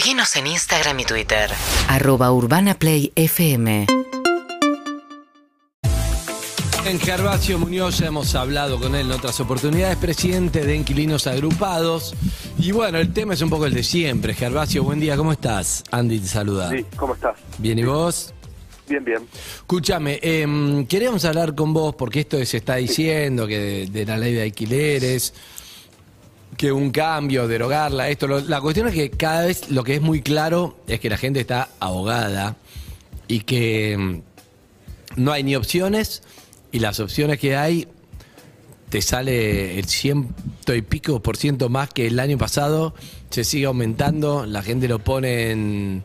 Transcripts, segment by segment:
Seguinos en Instagram y Twitter. arroba urbanaplayfm En Gervasio Muñoz ya hemos hablado con él en otras oportunidades, presidente de Inquilinos Agrupados. Y bueno, el tema es un poco el de siempre. Gervasio, buen día, ¿cómo estás? Andy te saluda. Sí, ¿cómo estás? Bien, ¿y vos? Bien, bien. Escúchame, eh, queríamos hablar con vos porque esto se está diciendo que de, de la ley de alquileres, que un cambio, derogarla, esto. lo- la cuestión es que cada vez lo que es muy claro es que la gente está ahogada y que mm, no hay ni opciones y las opciones que hay te sale el ciento y pico por ciento más que el año pasado, se sigue aumentando, la gente lo pone en...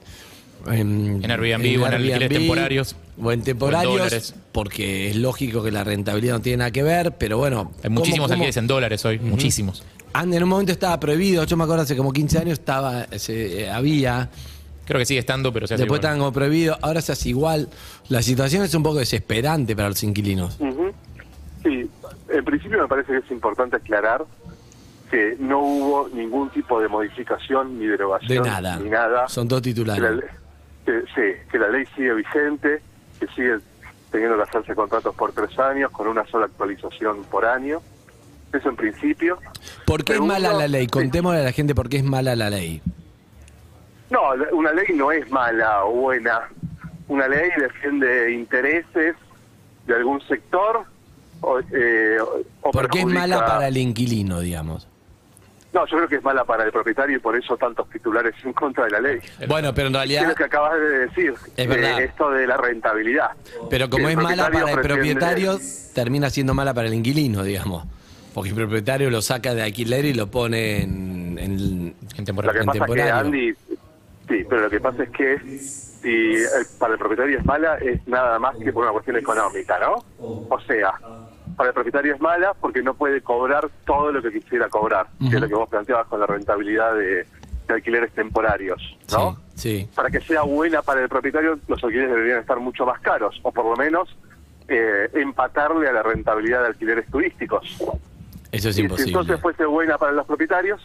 En, En Airbnb o en alquileres temporarios. O en temporarios, porque es lógico que la rentabilidad no tiene nada que ver, pero bueno... Hay ¿cómo- muchísimos cómo- alquileres en dólares hoy, muchísimos. Ah, En un momento estaba prohibido, yo me acuerdo hace como 15 años estaba, se, eh, había, Creo que sigue estando, pero se hace después igual. estaban como prohibido, ahora se hace igual. La situación es un poco desesperante para los inquilinos. Ujú. Sí, en principio me parece que es importante aclarar que no hubo ningún tipo de modificación ni De derogación nada. ni nada. Son Que la, titulares. que- sí, que la ley sigue vigente, que sigue teniendo que hacerse contratos por tres años con una sola actualización por año. Eso en principio. ¿Por qué es mala la ley? Contémosle a la gente por qué es mala la ley. No, una ley no es mala o buena. Una ley defiende intereses de algún sector o, eh, o ¿Por qué es mala para el inquilino, digamos? No, yo creo que es mala para el propietario y por eso tantos titulares en contra de la ley. Bueno, pero en ¿Qué es realidad, lo que acabas de decir? Es verdad. Eh, esto de la rentabilidad. pero como es mala para el propietario, termina siendo mala para el inquilino, digamos. Porque el propietario lo saca de alquiler y lo pone en, en- En Lo temporada. que pasa es que. Andy, sí, pero lo que pasa es que si para el propietario es mala es nada más que por una cuestión económica, ¿no? O sea, para el propietario es mala porque no puede cobrar todo lo que quisiera cobrar, que es lo que vos planteabas con la rentabilidad de, de alquileres temporarios, ¿no? Sí, sí. Para que sea buena para el propietario, los alquileres deberían estar mucho más caros, o por lo menos eh, empatarle a la rentabilidad de alquileres turísticos. Eso es Y si imposible. entonces fuese buena para los propietarios,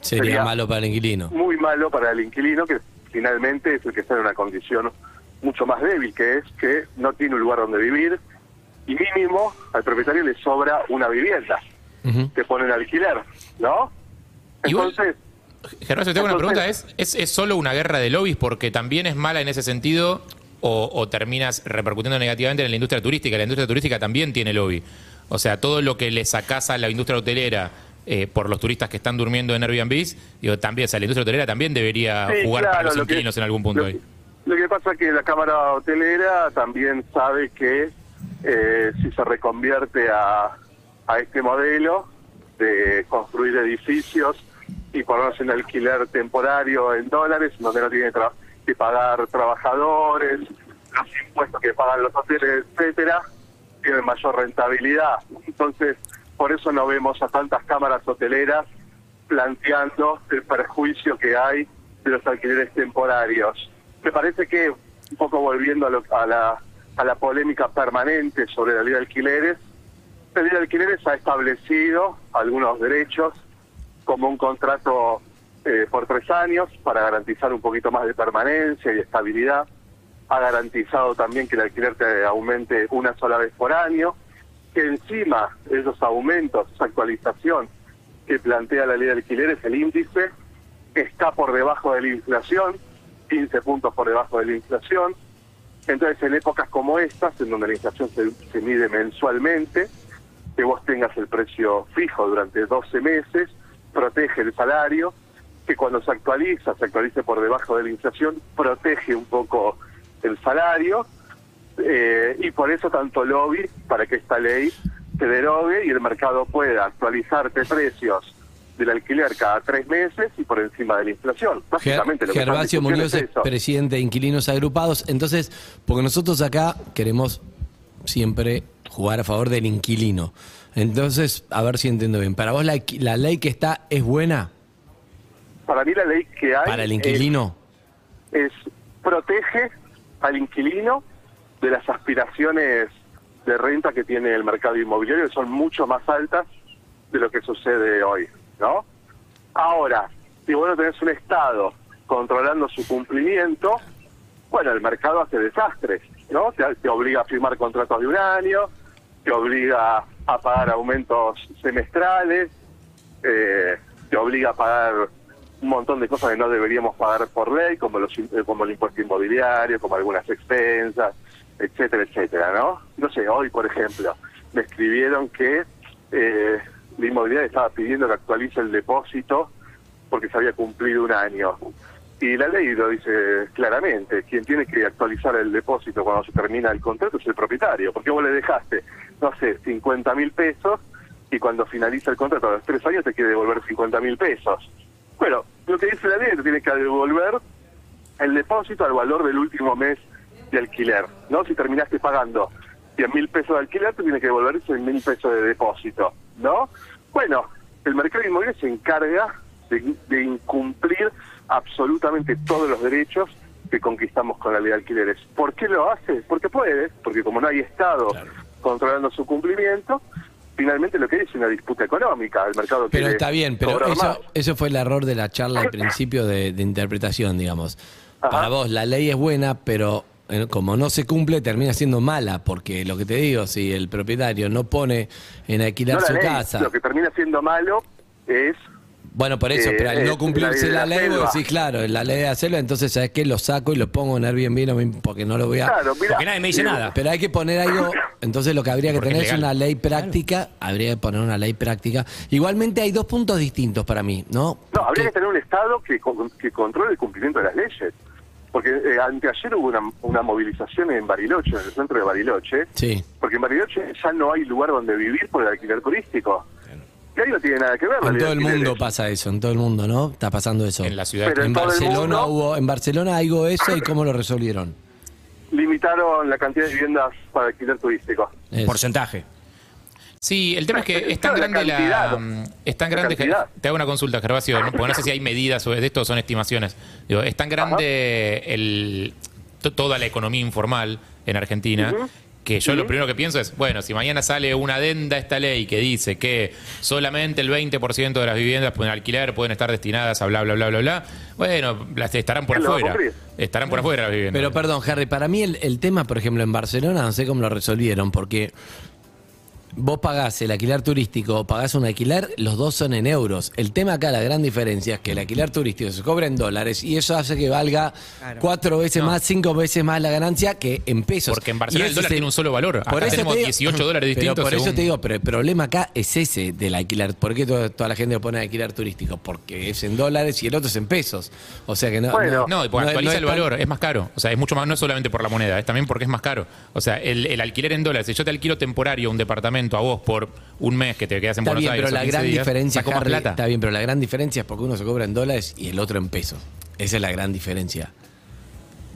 Sería sería- malo para el inquilino. muy malo para el inquilino, que finalmente es el que está en una condición mucho más débil, que es que no tiene un lugar donde vivir y mínimo al propietario le sobra una vivienda Ujú. que pone en alquiler, ¿no? Entonces, Gervasio, tengo una Entonces- pregunta. ¿Es, ¿Es, es solo una guerra de lobbies porque también es mala en ese sentido o, o terminas repercutiendo negativamente en la industria turística? La industria turística también tiene lobby. O sea, todo lo que le sacás a la industria hotelera eh, por los turistas que están durmiendo en Airbnb, digo, también, o sea, la industria hotelera también debería sí, jugar para claro, los lo que- inquilinos en algún punto lo, ahí. Lo que pasa es que la Cámara Hotelera también sabe que eh, si se reconvierte a, a este modelo de construir edificios y ponerse en alquiler temporario en dólares, donde no tiene tra- que pagar trabajadores, los impuestos que pagan los hoteles, etcétera, tienen mayor rentabilidad. Entonces, por eso no vemos a tantas cámaras hoteleras planteando el perjuicio que hay de los alquileres temporarios. Me parece que, un poco volviendo a, lo- a la, a la polémica permanente sobre la ley de alquileres, la ley de alquileres ha establecido algunos derechos como un contrato eh, por tres años para garantizar un poquito más de permanencia y estabilidad. Ha garantizado también que el alquiler te aumente una sola vez por año, que encima esos aumentos, esa actualización que plantea la ley de alquileres, el índice está por debajo de la inflación, 15 puntos por debajo de la inflación. Entonces, en épocas como estas, en donde la inflación se, se mide mensualmente, que vos tengas el precio fijo durante 12 meses, protege el salario, que cuando se actualiza, se actualice por debajo de la inflación, protege un poco el salario, eh, y por eso tanto lobby para que esta ley se derogue y el mercado pueda actualizarte precios del alquiler cada tres meses y por encima de la inflación. Ger- Básicamente lo que Gervasio Muñoz es es presidente de Inquilinos Agrupados. Entonces, porque nosotros acá queremos siempre jugar a favor del inquilino. Entonces, a ver si entiendo bien. ¿Para vos la, la ley que está es buena Para mí la ley que hay para el es- inquilino? es protege al inquilino de las aspiraciones de renta que tiene el mercado inmobiliario, que son mucho más altas de lo que sucede hoy, ¿no? Ahora, si vos tenés un Estado controlando su cumplimiento, bueno, el mercado hace desastres, ¿no? Te, te obliga a firmar contratos de un año, te obliga a pagar aumentos semestrales, eh, te obliga a pagar un montón de cosas que no deberíamos pagar por ley, como los eh, como el impuesto inmobiliario, como algunas expensas, etcétera, etcétera, ¿no? No sé, hoy, por ejemplo, me escribieron que eh, la inmobiliaria estaba pidiendo que actualice el depósito porque se había cumplido un año. Y la ley lo dice claramente, quien tiene que actualizar el depósito cuando se termina el contrato es el propietario, porque vos le dejaste, no sé, 50 mil pesos y cuando finaliza el contrato a los tres años te quiere devolver 50 mil pesos. Bueno, lo que dice la ley tiene que devolver el depósito al valor del último mes de alquiler, ¿no? Si terminaste pagando 100 mil pesos de alquiler, te tiene que devolver 100 mil pesos de depósito, ¿no? Bueno, el mercado inmobiliario se encarga de, de incumplir absolutamente todos los derechos que conquistamos con la ley de alquileres. ¿Por qué lo hace? Porque puede, porque como no hay Estado controlando su cumplimiento, finalmente lo que hay es una disputa económica. El mercado Pero está bien, pero eso, eso fue el error de la charla al principio de, de interpretación, digamos. Ajá. Para vos la ley es buena, pero eh, como no se cumple, termina siendo mala, porque lo que te digo, si el propietario no pone en alquilar No su ley, casa, Lo que termina siendo malo es bueno, por eso, Eh, pero al eh, no cumplirse la la, ley la vos selva. decís, claro, la ley de hacerlo, entonces, ¿sabes qué? Lo saco y lo pongo en Airbnb, no me- porque no lo voy a... Claro, mira, Porque nadie me dice eh, nada. Pero hay que poner algo, entonces lo que habría que Porque tener es una ley práctica, habría que poner una ley práctica. Igualmente hay dos puntos distintos para mí, ¿no? No, habría Que- que tener un Estado que, que controle el cumplimiento de las leyes. Porque eh, anteayer hubo una, una movilización en Bariloche, en el centro de Bariloche, Sí. porque en Bariloche ya no hay lugar donde vivir por el alquiler turístico. Y ahí no tiene nada que ver. la En todo el mundo pasa eso, en todo el mundo, ¿no? Está pasando eso. En la ciudad. Pero En en Barcelona mundo- hubo, en Barcelona algo eso y cómo lo resolvieron. Limitaron la cantidad de viviendas para alquiler turístico. Eso. Porcentaje. Sí, el tema es que es tan la grande la, cantidad. mm, es tan La grande cantidad. te hago una consulta, Gervasio, ¿no? porque no sé si hay medidas sobre de esto o son estimaciones. Digo, es tan grande el toda la economía informal en Argentina que yo lo primero que pienso es, bueno, si mañana sale una adenda a esta ley que dice que solamente el 20% de las viviendas pueden alquilar, pueden estar destinadas a bla bla bla bla bla, bueno, las estarán por ¿Quién lo va a afuera. Estarán por afuera las viviendas. Pero perdón, Harry, para mí el, el tema, por ejemplo, en Barcelona, no sé cómo lo resolvieron, porque vos pagás el alquiler turístico o pagás un alquiler, los dos son en euros. El tema acá, la gran diferencia es que el alquiler turístico se cobra en dólares y eso hace que valga cuatro veces No. más, cinco veces más la ganancia que en pesos. Porque en Y Barcelona el ese dólar es tiene un solo valor. Acá tenemos te 18 dólares pero distintos por eso según- te digo, pero el problema acá es ese del alquiler. ¿Por qué toda, toda la gente lo pone alquiler turístico? Porque es en dólares y el otro es en pesos. O sea que no. Bueno. No, y porque no es- actualiza no es el tan- valor, es más caro. O sea, es mucho más, no es solamente por la moneda, es también porque es más caro. O sea, el, el alquiler en dólares, si yo te alquilo temporario un departamento a vos por un mes que te quedas en Está Buenos bien, Aires. pero la 15 gran días, diferencia, Harry, plata. está bien, pero la gran diferencia es porque uno se cobra en dólares y el otro en pesos. Esa es la gran diferencia.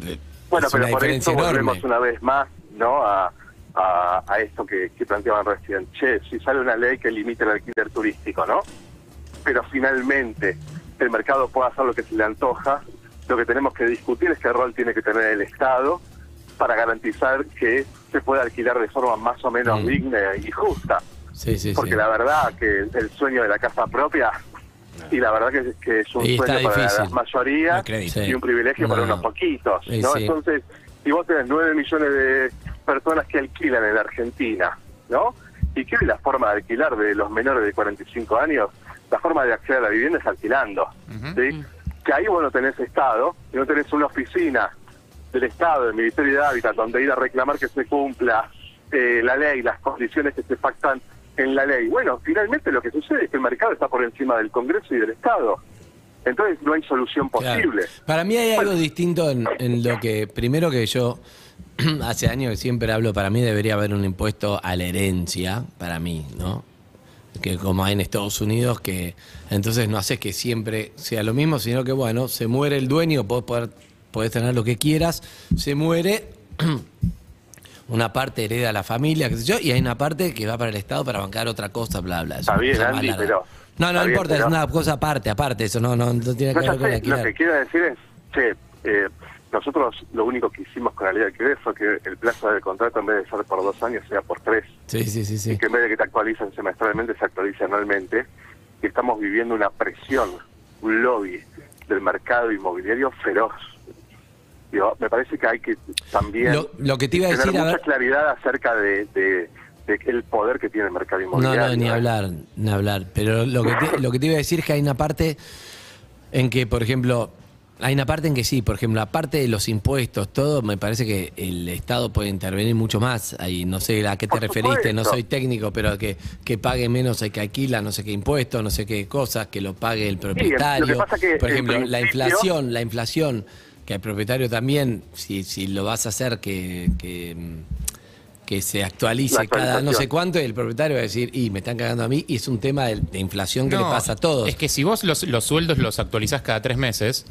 Eh, Bueno, es pero una por eso enorme. volvemos una vez más no a, a, a esto que, que planteaban recién. Che, si sale una ley que limite el alquiler turístico, ¿no? Pero finalmente el mercado puede hacer lo que se le antoja, lo que tenemos que discutir es qué rol tiene que tener el Estado para garantizar que se pueda alquilar de forma más o menos Mm. digna y justa. Sí, sí, Porque sí. la verdad que el sueño de la casa propia, y la verdad que, que es un Y sueño para difícil. la mayoría No y un privilegio para No. unos poquitos, ¿no? Entonces, si vos tenés nueve millones de personas que alquilan en la Argentina, ¿no? ¿Y qué es la forma de alquilar de los menores de 45 años? La forma de acceder a la vivienda es alquilando, ¿sí? Que ahí vos no tenés Estado, y no tenés una oficina del Estado, del Ministerio de Hábitat, donde ir a reclamar que se cumpla eh, la ley, las condiciones que se pactan en la ley. Bueno, finalmente lo que sucede es que el mercado está por encima del Congreso y del Estado. Entonces no hay solución Claro. posible. Para mí hay algo distinto en, en lo que, primero que yo, hace años que siempre hablo, para mí debería haber un impuesto a la herencia, para mí, ¿no? Que como hay en Estados Unidos, que entonces no haces que siempre sea lo mismo, sino que, bueno, se muere el dueño, podés, poder, podés tener lo que quieras, se muere, una parte hereda a la familia, qué sé yo, y hay una parte que va para el Estado para bancar otra cosa, bla, bla. Es Está bien, Andy, pero- No, no bien, importa, es una cosa aparte, aparte, eso no, no, no tiene No, que ver con lo que quiero decir es, che, eh, nosotros lo único que hicimos con la ley de alquiler fue que el plazo del contrato en vez de ser por dos años sea por tres. Sí, sí, sí, sí. y que en vez de que te actualicen semestralmente, se actualice anualmente, y estamos viviendo una presión, un lobby del mercado inmobiliario feroz. Digo, me parece que hay que también Lo- lo que te iba a tener decir, a mucha ver- claridad acerca de, de- de el poder que tiene el mercado No, inmobiliario. no, ni ¿eh? hablar, ni hablar. Pero lo que, te, lo que te iba a decir es que hay una parte en que, por ejemplo, hay una parte en que sí, por ejemplo, aparte de los impuestos, todo, me parece que el Estado puede intervenir mucho más. Ahí no sé a qué te Por referiste, no soy técnico, pero que, que pague menos el que alquila, no sé qué impuestos, no sé qué cosas, que lo pague el propietario. lo que pasa que, por en ejemplo, la inflación, la inflación, que el propietario también, si, si lo vas a hacer que, que, que se actualice cada no sé cuánto, y el propietario va a decir, y me están cagando a mí, y es un tema de, de inflación que le pasa a todos. Es que si vos los, los sueldos los actualizás cada tres meses,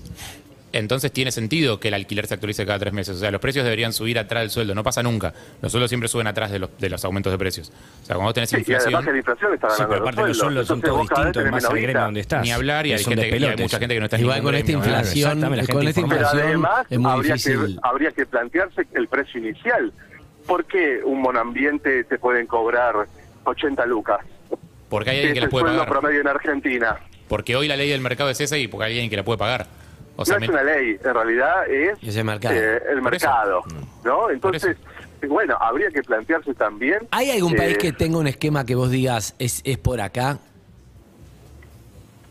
entonces tiene sentido que el alquiler se actualice cada tres meses. O sea, los precios deberían subir atrás del sueldo. No pasa nunca. Los sueldos siempre sueben atrás de los, de los aumentos de precios. O sea, cuando vos tenés Sí, y inflación, además la inflación está Sí, pero aparte los sueldos son todos distintos en base al gremio donde estás. ni hablar y hay, gente, y hay mucha gente que no está en Igual con esta ¿eh? inflación, con esta informal. Pero inflación además es muy habría difícil. que, habría que plantearse el precio inicial. ¿Por qué un monambiente te pueden cobrar 80 lucas? Porque hay alguien que la el puede pagar. promedio en Argentina. Porque hoy la ley del mercado es esa y porque hay alguien que la puede pagar. O sea, no es una ley, en realidad es, Es el mercado. eh, el mercado. ¿no? Entonces, bueno, habría que plantearse también... ¿Hay algún eh, país que tenga un esquema que vos digas es, es por acá?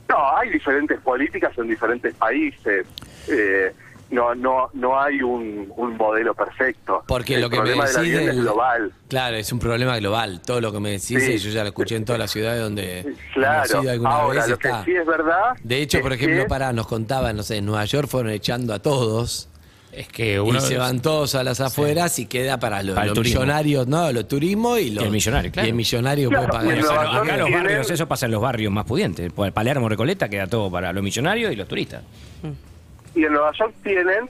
No, hay diferentes políticas en diferentes países. Eh, no, no, no hay un, un modelo perfecto. Porque el lo que me problema de la decís del- es global. Claro, es un problema global. Todo lo que me decís, Sí. yo ya lo escuché en todas las ciudades donde Claro. ido alguna Ahora, vez. lo que sí es verdad. De hecho, es por ejemplo, que- para nos contaban, no sé, en Nueva York fueron echando a todos. es que uno. y se van todos a las afueras y queda para los, Para millonarios, no, los turismo y los Y el millonario, claro. y el millonario Claro, puede pagar. eso. Acá, los barrios, eso pasa en los barrios más pudientes. Palermo, Recoleta queda todo para los millonarios y los turistas. Y en Nueva York tienen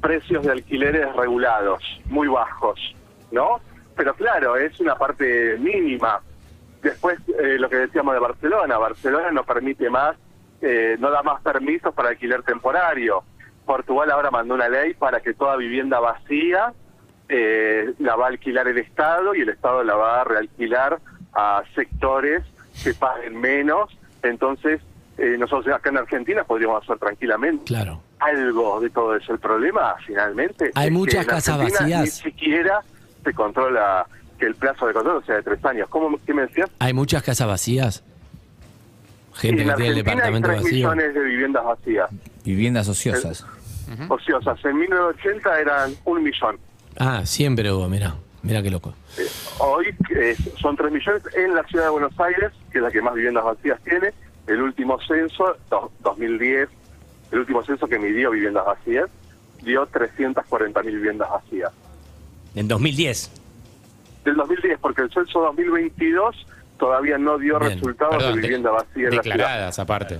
precios de alquileres regulados, muy bajos, ¿no? Pero claro, es una parte mínima. Después, eh, lo que decíamos de Barcelona, Barcelona no permite más, eh, no da más permisos para alquiler temporario. Portugal ahora mandó una ley para que toda vivienda vacía eh, la va a alquilar el Estado y el Estado la va a realquilar a sectores que paguen menos. Entonces, eh, nosotros acá en Argentina podríamos hacer tranquilamente Claro. algo de todo eso. El problema, finalmente, Hay es muchas que en casas Argentina vacías. Ni siquiera se controla que el plazo de control sea de tres años. ¿Cómo qué me decías? Hay muchas casas vacías. Gente en que tiene el Argentina hay departamento 3 vacío. millones de viviendas vacías, Viviendas ociosas. ociosas. En 1980 eran un millón. Ah, siempre hubo, mira, mira qué loco. Eh, hoy eh, son 3 millones en la ciudad de Buenos Aires, que es la que más viviendas vacías tiene. El último censo, do- 2010, el último censo que midió viviendas vacías, dio 340 mil viviendas vacías. En 2010. del 2010, porque el censo 2022 todavía no dio Bien. resultados Perdón, de de- vivienda vacía en la ciudad. declaradas aparte.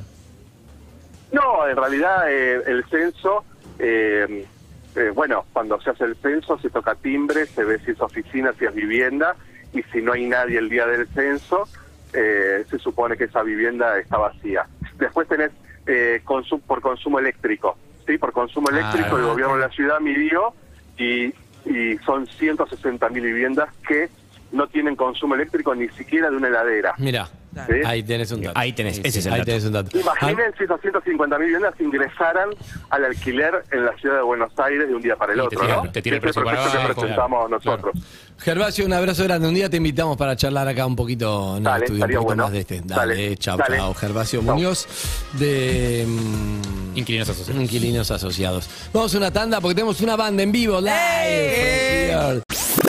No, en realidad eh, el censo, eh, eh, bueno, cuando se hace el censo se toca timbre, se ve si es oficina, si es vivienda, y si no hay nadie el día del censo, eh, se supone que esa vivienda está vacía. Después tenés eh, por consumo eléctrico, ¿sí? Por consumo Ah, eléctrico el gobierno de la ciudad midió y, y son 160 mil viviendas que no tienen consumo eléctrico ni siquiera de una heladera. Mira, ¿sí? ahí tenés un dato. Ahí tenés, ese es el Ahí dato. tenés un dato. Imaginen si esas 150 mil viviendas ingresaran al alquiler en la ciudad de Buenos Aires de un día para el Y otro, te tira- ¿no? te tira el precio para que abajo, presentamos claro, nosotros. Gervasio, un abrazo grande. Un día te invitamos para charlar acá un poquito en el Dale, estudio, un poquito bueno. más de este. Dale, Dale, chao, dale. chao. Gervasio Chao. Muñoz de mm, Inquilinos asociados. Inquilinos Asociados. Vamos a una tanda porque tenemos una banda en vivo live.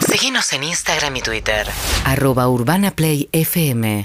Seguinos en Instagram y Twitter. Arroba Urbana Play FM